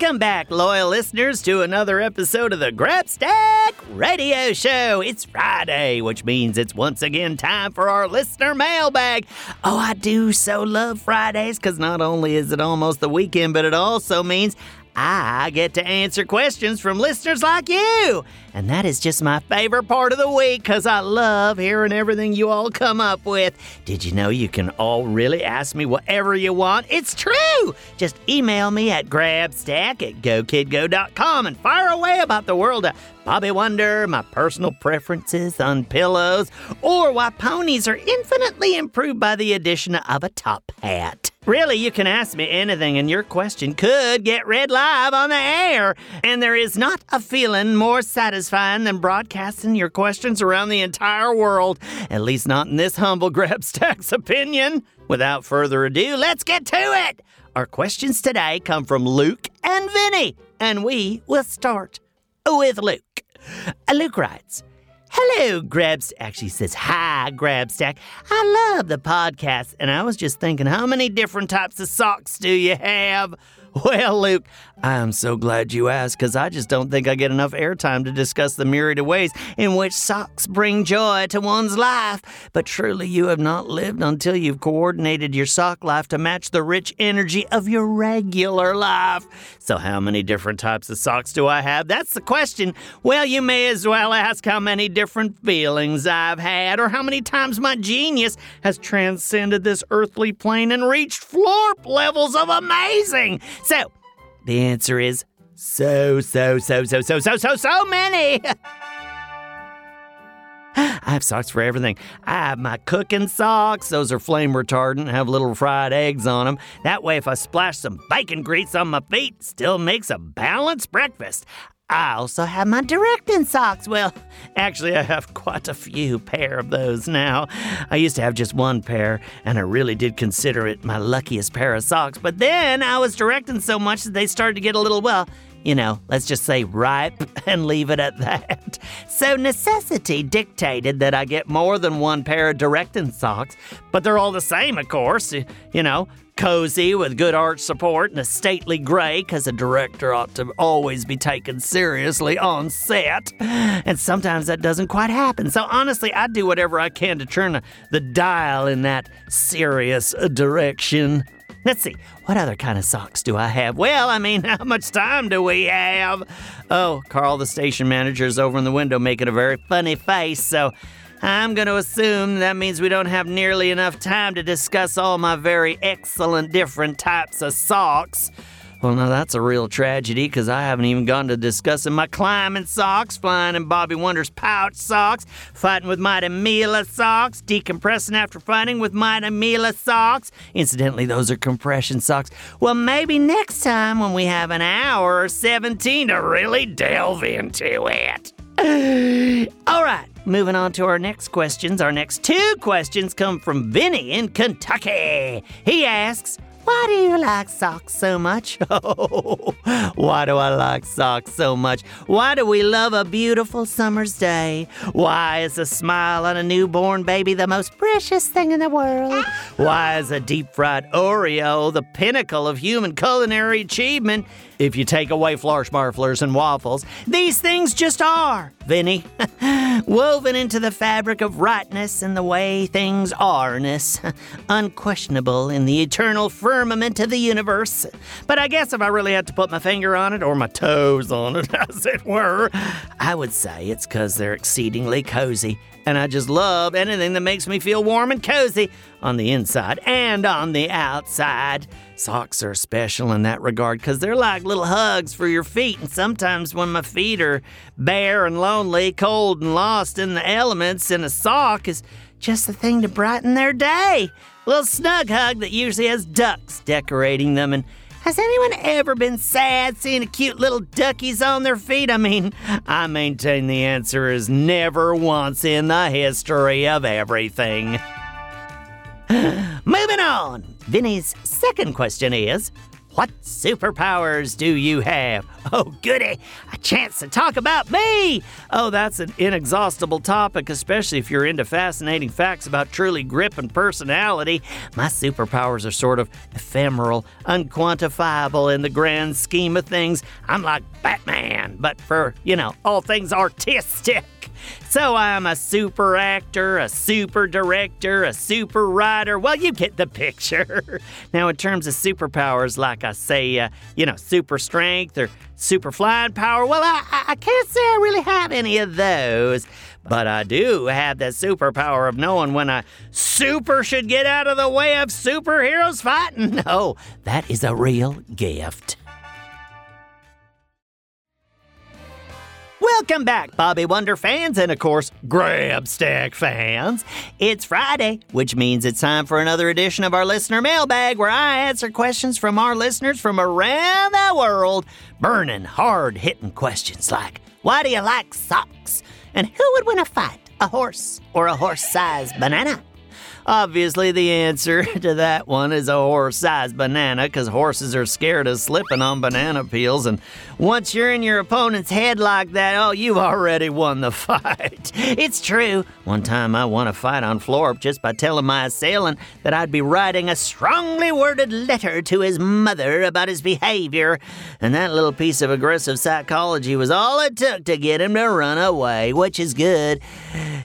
Welcome back, loyal listeners, to another episode of the Grabstack Radio Show. It's Friday, which means it's once again time for our listener mailbag. Oh, I do so love Fridays because not only is it almost the weekend, but it also means I get to answer questions from listeners like you. And that is just my favorite part of the week because I love hearing everything you all come up with. Did you know you can all really ask me whatever you want? It's true! Just email me at grabstack at gokidgo.com and fire away about the world of Bobby Wonder, my personal preferences on pillows, or why ponies are infinitely improved by the addition of a top hat. Really, you can ask me anything, and your question could get read live on the air. And there is not a feeling more satisfying than broadcasting your questions around the entire world, at least not in this humble Grabstack's opinion. Without further ado, let's get to it. Our questions today come from Luke and Vinny, and we will start with Luke. Luke writes, Hello, Grabs. Actually says, Hi, Grabstack. I love the podcast, and I was just thinking, how many different types of socks do you have? Well, Luke, I'm so glad you asked because I just don't think I get enough airtime to discuss the myriad of ways in which socks bring joy to one's life. But truly, you have not lived until you've coordinated your sock life to match the rich energy of your regular life. So, how many different types of socks do I have? That's the question. Well, you may as well ask how many different feelings I've had or how many times my genius has transcended this earthly plane and reached floor levels of amazing. So, the answer is so, so, so, so, so, so, so, so many. I have socks for everything. I have my cooking socks. Those are flame retardant, have little fried eggs on them. That way, if I splash some bacon grease on my feet, still makes a balanced breakfast. I also have my directing socks. Well, actually, I have quite a few pair of those now. I used to have just one pair, and I really did consider it my luckiest pair of socks. But then I was directing so much that they started to get a little, well, you know, let's just say ripe and leave it at that. So necessity dictated that I get more than one pair of directing socks, but they're all the same, of course. You know, cozy with good arch support and a stately gray because a director ought to always be taken seriously on set. And sometimes that doesn't quite happen. So honestly, I do whatever I can to turn the dial in that serious uh, direction. Let's see, what other kind of socks do I have? Well, I mean, how much time do we have? Oh, Carl, the station manager, is over in the window making a very funny face, so I'm going to assume that means we don't have nearly enough time to discuss all my very excellent different types of socks. Well, now that's a real tragedy because I haven't even gone to discussing my climbing socks, flying in Bobby Wonder's pouch socks, fighting with Mighty Mila socks, decompressing after fighting with Mighty Mila socks. Incidentally, those are compression socks. Well, maybe next time when we have an hour or 17 to really delve into it. All right, moving on to our next questions. Our next two questions come from Vinny in Kentucky. He asks, why do you like socks so much? Oh, why do I like socks so much? Why do we love a beautiful summer's day? Why is a smile on a newborn baby the most precious thing in the world? Why is a deep fried Oreo the pinnacle of human culinary achievement? If you take away marflers and waffles, these things just are, Vinny. Woven into the fabric of rightness and the way things are-ness. Unquestionable in the eternal firmament of the universe. But I guess if I really had to put my finger on it, or my toes on it, as it were, I would say it's because they're exceedingly cozy and I just love anything that makes me feel warm and cozy on the inside and on the outside. Socks are special in that regard because they're like little hugs for your feet. And sometimes when my feet are bare and lonely, cold and lost in the elements, and a sock is just the thing to brighten their day. A little snug hug that usually has ducks decorating them and has anyone ever been sad seeing cute little duckies on their feet? I mean, I maintain the answer is never once in the history of everything. Moving on. Vinny's second question is What superpowers do you have? Oh, goody, a chance to talk about me! Oh, that's an inexhaustible topic, especially if you're into fascinating facts about truly grip and personality. My superpowers are sort of ephemeral, unquantifiable in the grand scheme of things. I'm like Batman, but for, you know, all things artistic. So I'm a super actor, a super director, a super writer. Well, you get the picture. now, in terms of superpowers, like I say, uh, you know, super strength or super flying power, well, I, I can't say I really have any of those. But I do have the superpower of knowing when a super should get out of the way of superheroes fighting. No, that is a real gift. Welcome back, Bobby Wonder fans, and of course, Grabstack fans. It's Friday, which means it's time for another edition of our listener mailbag where I answer questions from our listeners from around the world. Burning, hard hitting questions like Why do you like socks? And who would win a fight, a horse or a horse sized banana? Obviously, the answer to that one is a horse sized banana because horses are scared of slipping on banana peels. And once you're in your opponent's head like that, oh, you've already won the fight. It's true. One time I won a fight on Florp just by telling my assailant that I'd be writing a strongly worded letter to his mother about his behavior. And that little piece of aggressive psychology was all it took to get him to run away, which is good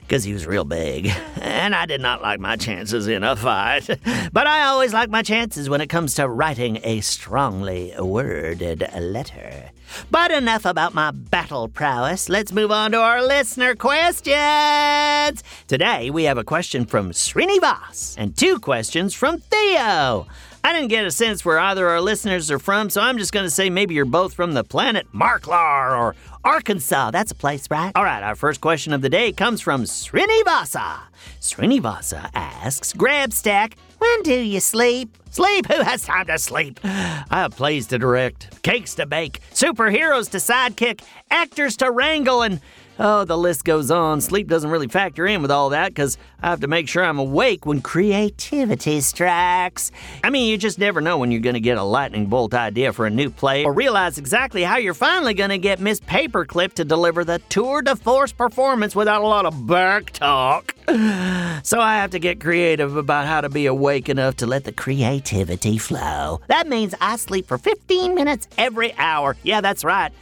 because he was real big. And I did not like my chances in a fight. But I always like my chances when it comes to writing a strongly worded letter. But enough about my battle prowess. Let's move on to our listener questions. Today we have a question from Srinivas and two questions from Theo. I didn't get a sense where either our listeners are from, so I'm just going to say maybe you're both from the planet Marklar or Arkansas. That's a place, right? All right, our first question of the day comes from Srinivasa. Srinivasa asks Grabstack, when do you sleep? Sleep? Who has time to sleep? I have plays to direct, cakes to bake, superheroes to sidekick, actors to wrangle, and Oh, the list goes on. Sleep doesn't really factor in with all that because I have to make sure I'm awake when creativity strikes. I mean, you just never know when you're going to get a lightning bolt idea for a new play or realize exactly how you're finally going to get Miss Paperclip to deliver the tour de force performance without a lot of back talk. So I have to get creative about how to be awake enough to let the creativity flow. That means I sleep for 15 minutes every hour. Yeah, that's right.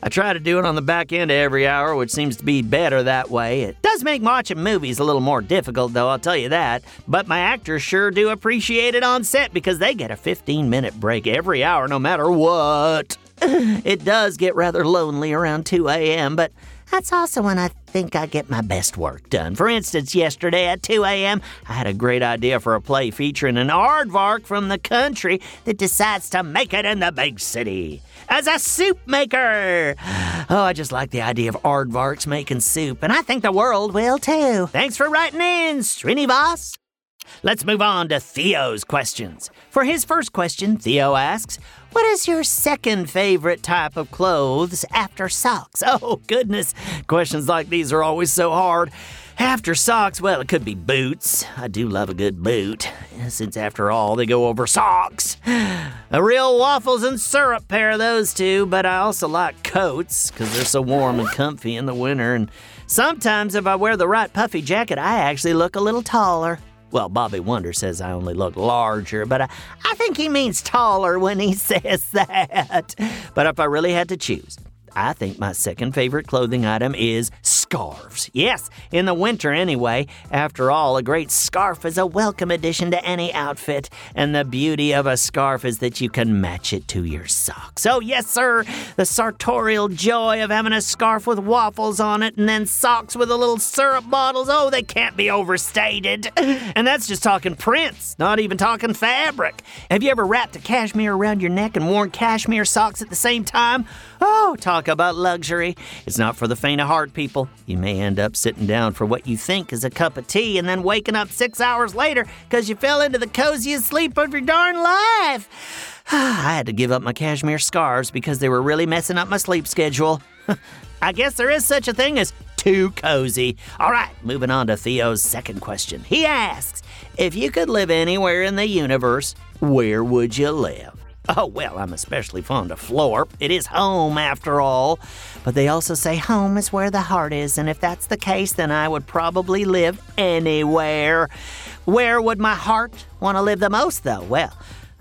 I try to do it on the back end of every hour, which seems to be better that way. It does make watching movies a little more difficult, though, I'll tell you that. But my actors sure do appreciate it on set because they get a 15 minute break every hour, no matter what. It does get rather lonely around 2 a.m., but that's also when I think I get my best work done. For instance, yesterday at 2 a.m., I had a great idea for a play featuring an aardvark from the country that decides to make it in the big city as a soup maker. Oh, I just like the idea of aardvarks making soup, and I think the world will too. Thanks for writing in, Srinivas. Let's move on to Theo's questions. For his first question, Theo asks, What is your second favorite type of clothes after socks? Oh, goodness. Questions like these are always so hard. After socks, well, it could be boots. I do love a good boot, since after all, they go over socks. A real waffles and syrup pair of those two, but I also like coats, because they're so warm and comfy in the winter. And sometimes, if I wear the right puffy jacket, I actually look a little taller. Well, Bobby Wonder says I only look larger, but I, I think he means taller when he says that. But if I really had to choose, I think my second favorite clothing item is scarves. Yes, in the winter anyway. After all, a great scarf is a welcome addition to any outfit, and the beauty of a scarf is that you can match it to your socks. Oh, yes, sir, the sartorial joy of having a scarf with waffles on it and then socks with the little syrup bottles. Oh, they can't be overstated. And that's just talking prints, not even talking fabric. Have you ever wrapped a cashmere around your neck and worn cashmere socks at the same time? Oh, talk about luxury. It's not for the faint of heart, people. You may end up sitting down for what you think is a cup of tea and then waking up six hours later because you fell into the coziest sleep of your darn life. I had to give up my cashmere scarves because they were really messing up my sleep schedule. I guess there is such a thing as too cozy. All right, moving on to Theo's second question. He asks If you could live anywhere in the universe, where would you live? Oh, well, I'm especially fond of Florp. It is home, after all. But they also say home is where the heart is, and if that's the case, then I would probably live anywhere. Where would my heart want to live the most, though? Well,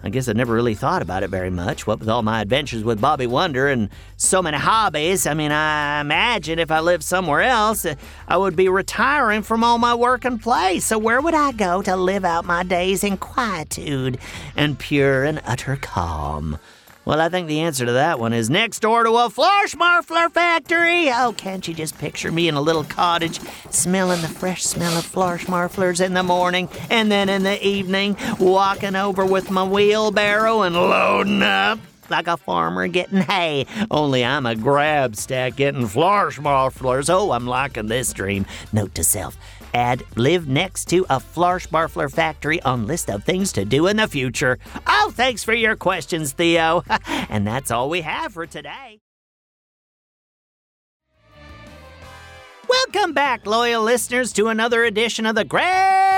I guess I never really thought about it very much. What with all my adventures with Bobby Wonder and so many hobbies, I mean, I imagine if I lived somewhere else, I would be retiring from all my work and play. So where would I go to live out my days in quietude and pure and utter calm? Well, I think the answer to that one is next door to a Florschmarfler factory. Oh, can't you just picture me in a little cottage, smelling the fresh smell of Florschmarflers in the morning, and then in the evening, walking over with my wheelbarrow and loading up like a farmer getting hay. Only I'm a grab stack getting Florschmarflers. Oh, I'm liking this dream. Note to self add live next to a Florschmarfler factory on list of things to do in the future. Oh, thanks for your questions, Theo. and that's all we have for today. Welcome back, loyal listeners, to another edition of the Grab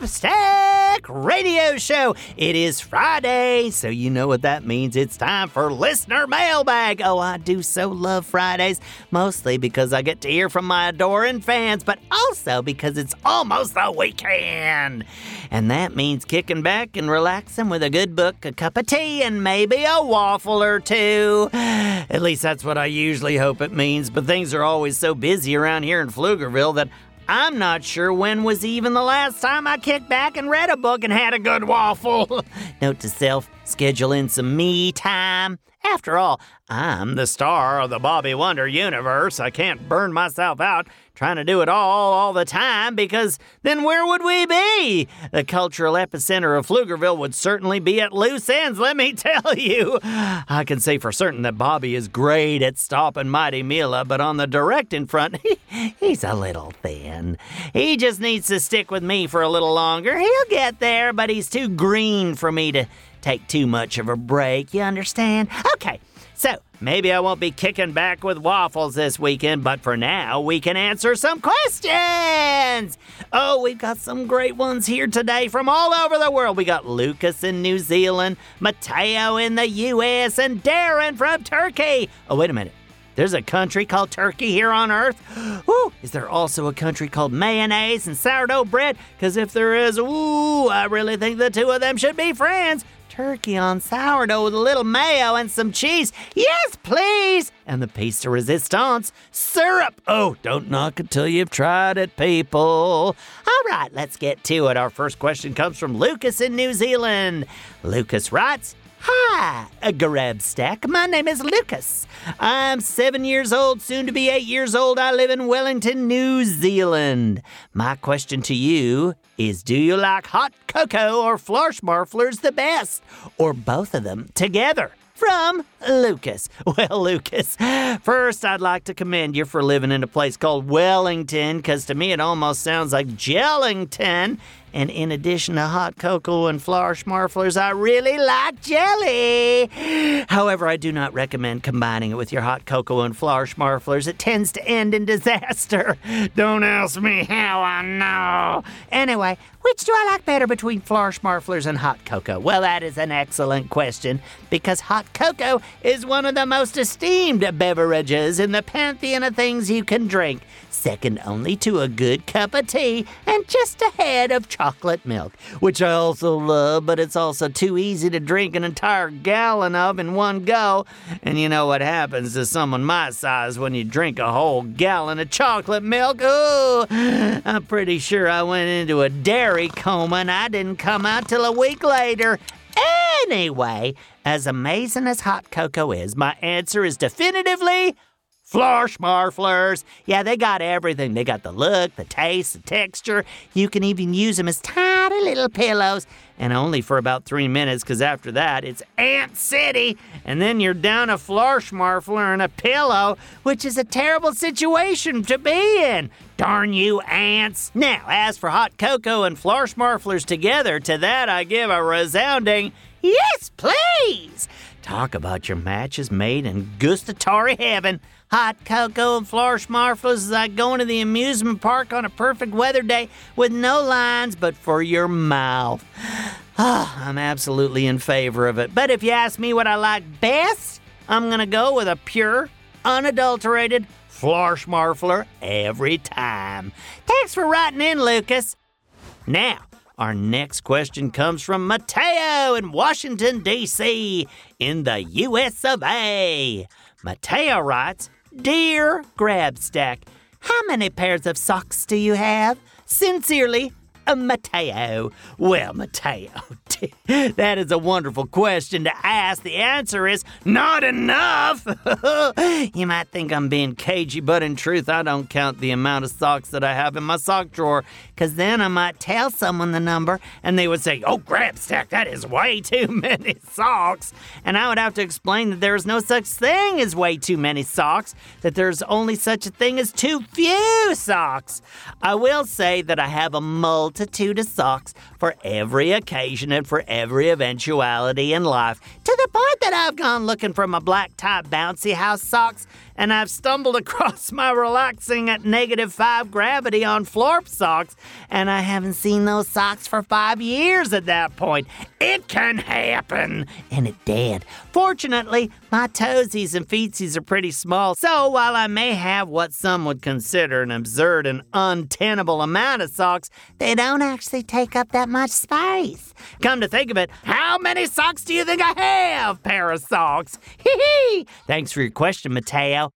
Stack Radio Show. It is Friday, so you know what that means. It's time for Listener Mailbag. Oh, I do so love Fridays, mostly because I get to hear from my adoring fans, but also because it's almost the weekend. And that means kicking back and relaxing with a good book, a cup of tea, and maybe a waffle or two. At least that's what I usually hope it means, but things are always so busy around here in Pflugerville that I'm not sure when was even the last time I kicked back and read a book and had a good waffle. Note to self schedule in some me time. After all, I'm the star of the Bobby Wonder universe. I can't burn myself out trying to do it all all the time because then where would we be? The cultural epicenter of Pflugerville would certainly be at loose ends, let me tell you. I can say for certain that Bobby is great at stopping Mighty Mila, but on the directing front, he's a little thin. He just needs to stick with me for a little longer. He'll get there, but he's too green for me to take too much of a break, you understand? Okay. So, maybe I won't be kicking back with waffles this weekend, but for now, we can answer some questions. Oh, we've got some great ones here today from all over the world. We got Lucas in New Zealand, Mateo in the US, and Darren from Turkey. Oh, wait a minute. There's a country called Turkey here on Earth. Ooh, is there also a country called mayonnaise and sourdough bread? Because if there is, ooh, I really think the two of them should be friends turkey on sourdough with a little mayo and some cheese. Yes, please. And the piece de resistance, syrup. Oh, don't knock it till you've tried it, people. All right, let's get to it. Our first question comes from Lucas in New Zealand. Lucas writes, Hi, a stack. My name is Lucas. I'm seven years old, soon to be eight years old. I live in Wellington, New Zealand. My question to you is Do you like hot cocoa or Florschmarflers the best, or both of them together? from Lucas. Well, Lucas, first I'd like to commend you for living in a place called Wellington, because to me it almost sounds like Jellington. And in addition to hot cocoa and Florschmarflers, I really like jelly. However, I do not recommend combining it with your hot cocoa and Florschmarflers. It tends to end in disaster. Don't ask me how I know. Anyway, which do I like better between Florschmarflers and hot cocoa? Well, that is an excellent question because hot cocoa is one of the most esteemed beverages in the pantheon of things you can drink second only to a good cup of tea and just ahead of chocolate milk, which I also love, but it's also too easy to drink an entire gallon of in one go. And you know what happens to someone my size when you drink a whole gallon of chocolate milk? Oh, I'm pretty sure I went into a dairy coma and I didn't come out till a week later. Anyway, as amazing as hot cocoa is, my answer is definitively Florschmarflers. Yeah, they got everything. They got the look, the taste, the texture. You can even use them as tiny little pillows. And only for about three minutes, because after that, it's Ant City. And then you're down a Florschmarfler and a pillow, which is a terrible situation to be in. Darn you, ants. Now, as for hot cocoa and Florschmarflers together, to that I give a resounding yes, please. Talk about your matches made in gustatory heaven. Hot cocoa and Florschmarflers is like going to the amusement park on a perfect weather day with no lines but for your mouth. Ah, I'm absolutely in favor of it. But if you ask me what I like best, I'm gonna go with a pure, unadulterated Florschmarfler every time. Thanks for writing in, Lucas. Now, our next question comes from Mateo in Washington, D.C., in the U.S. of A. Mateo writes Dear Grabstack, how many pairs of socks do you have? Sincerely, Uh, Mateo. Well, Mateo, that is a wonderful question to ask. The answer is not enough. you might think I'm being cagey, but in truth, I don't count the amount of socks that I have in my sock drawer, because then I might tell someone the number and they would say, Oh, Grabstack, that is way too many socks. And I would have to explain that there is no such thing as way too many socks, that there's only such a thing as too few socks. I will say that I have a multitude of socks for every occasion and for every eventuality in life, to the point that I've gone looking for my black tie bouncy house socks and I've stumbled across my relaxing at negative five gravity on Florp socks, and I haven't seen those socks for five years at that point. It can happen, and it did. Fortunately, my toesies and feetsies are pretty small, so while I may have what some would consider an absurd and untenable amount of socks, they don't actually take up that much space. Come to think of it, how many socks do you think I have? Pair of socks. Hee hee! Thanks for your question, Mateo.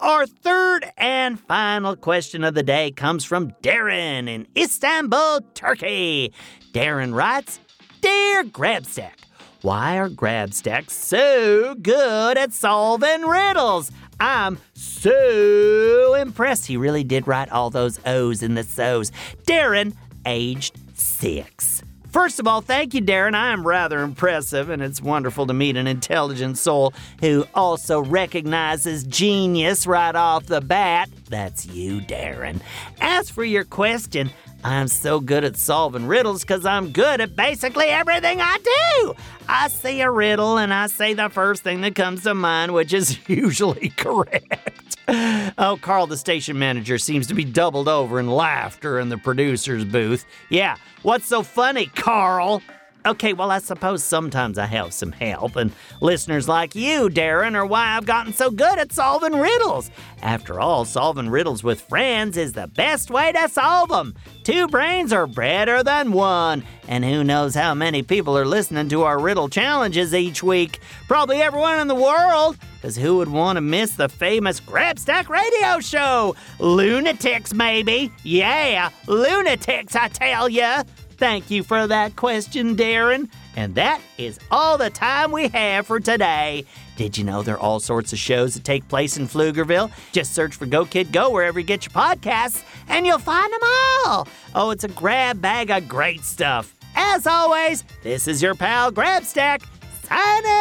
Our third and final question of the day comes from Darren in Istanbul, Turkey. Darren writes Dear Grabstack, why are Grabstacks so good at solving riddles? I'm so impressed. He really did write all those O's in the so's. Darren, aged six. First of all, thank you, Darren. I am rather impressive, and it's wonderful to meet an intelligent soul who also recognizes genius right off the bat. That's you, Darren. As for your question, I'm so good at solving riddles because I'm good at basically everything I do. I see a riddle and I say the first thing that comes to mind, which is usually correct. Oh, Carl, the station manager, seems to be doubled over in laughter in the producer's booth. Yeah, what's so funny, Carl? Okay, well, I suppose sometimes I have some help, and listeners like you, Darren, are why I've gotten so good at solving riddles. After all, solving riddles with friends is the best way to solve them. Two brains are better than one, and who knows how many people are listening to our riddle challenges each week? Probably everyone in the world, because who would want to miss the famous Grabstack radio show? Lunatics, maybe. Yeah, lunatics, I tell ya. Thank you for that question, Darren. And that is all the time we have for today. Did you know there are all sorts of shows that take place in Pflugerville? Just search for Go Kid Go wherever you get your podcasts, and you'll find them all. Oh, it's a grab bag of great stuff. As always, this is your pal Grabstack signing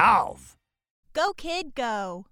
off. Go Kid Go.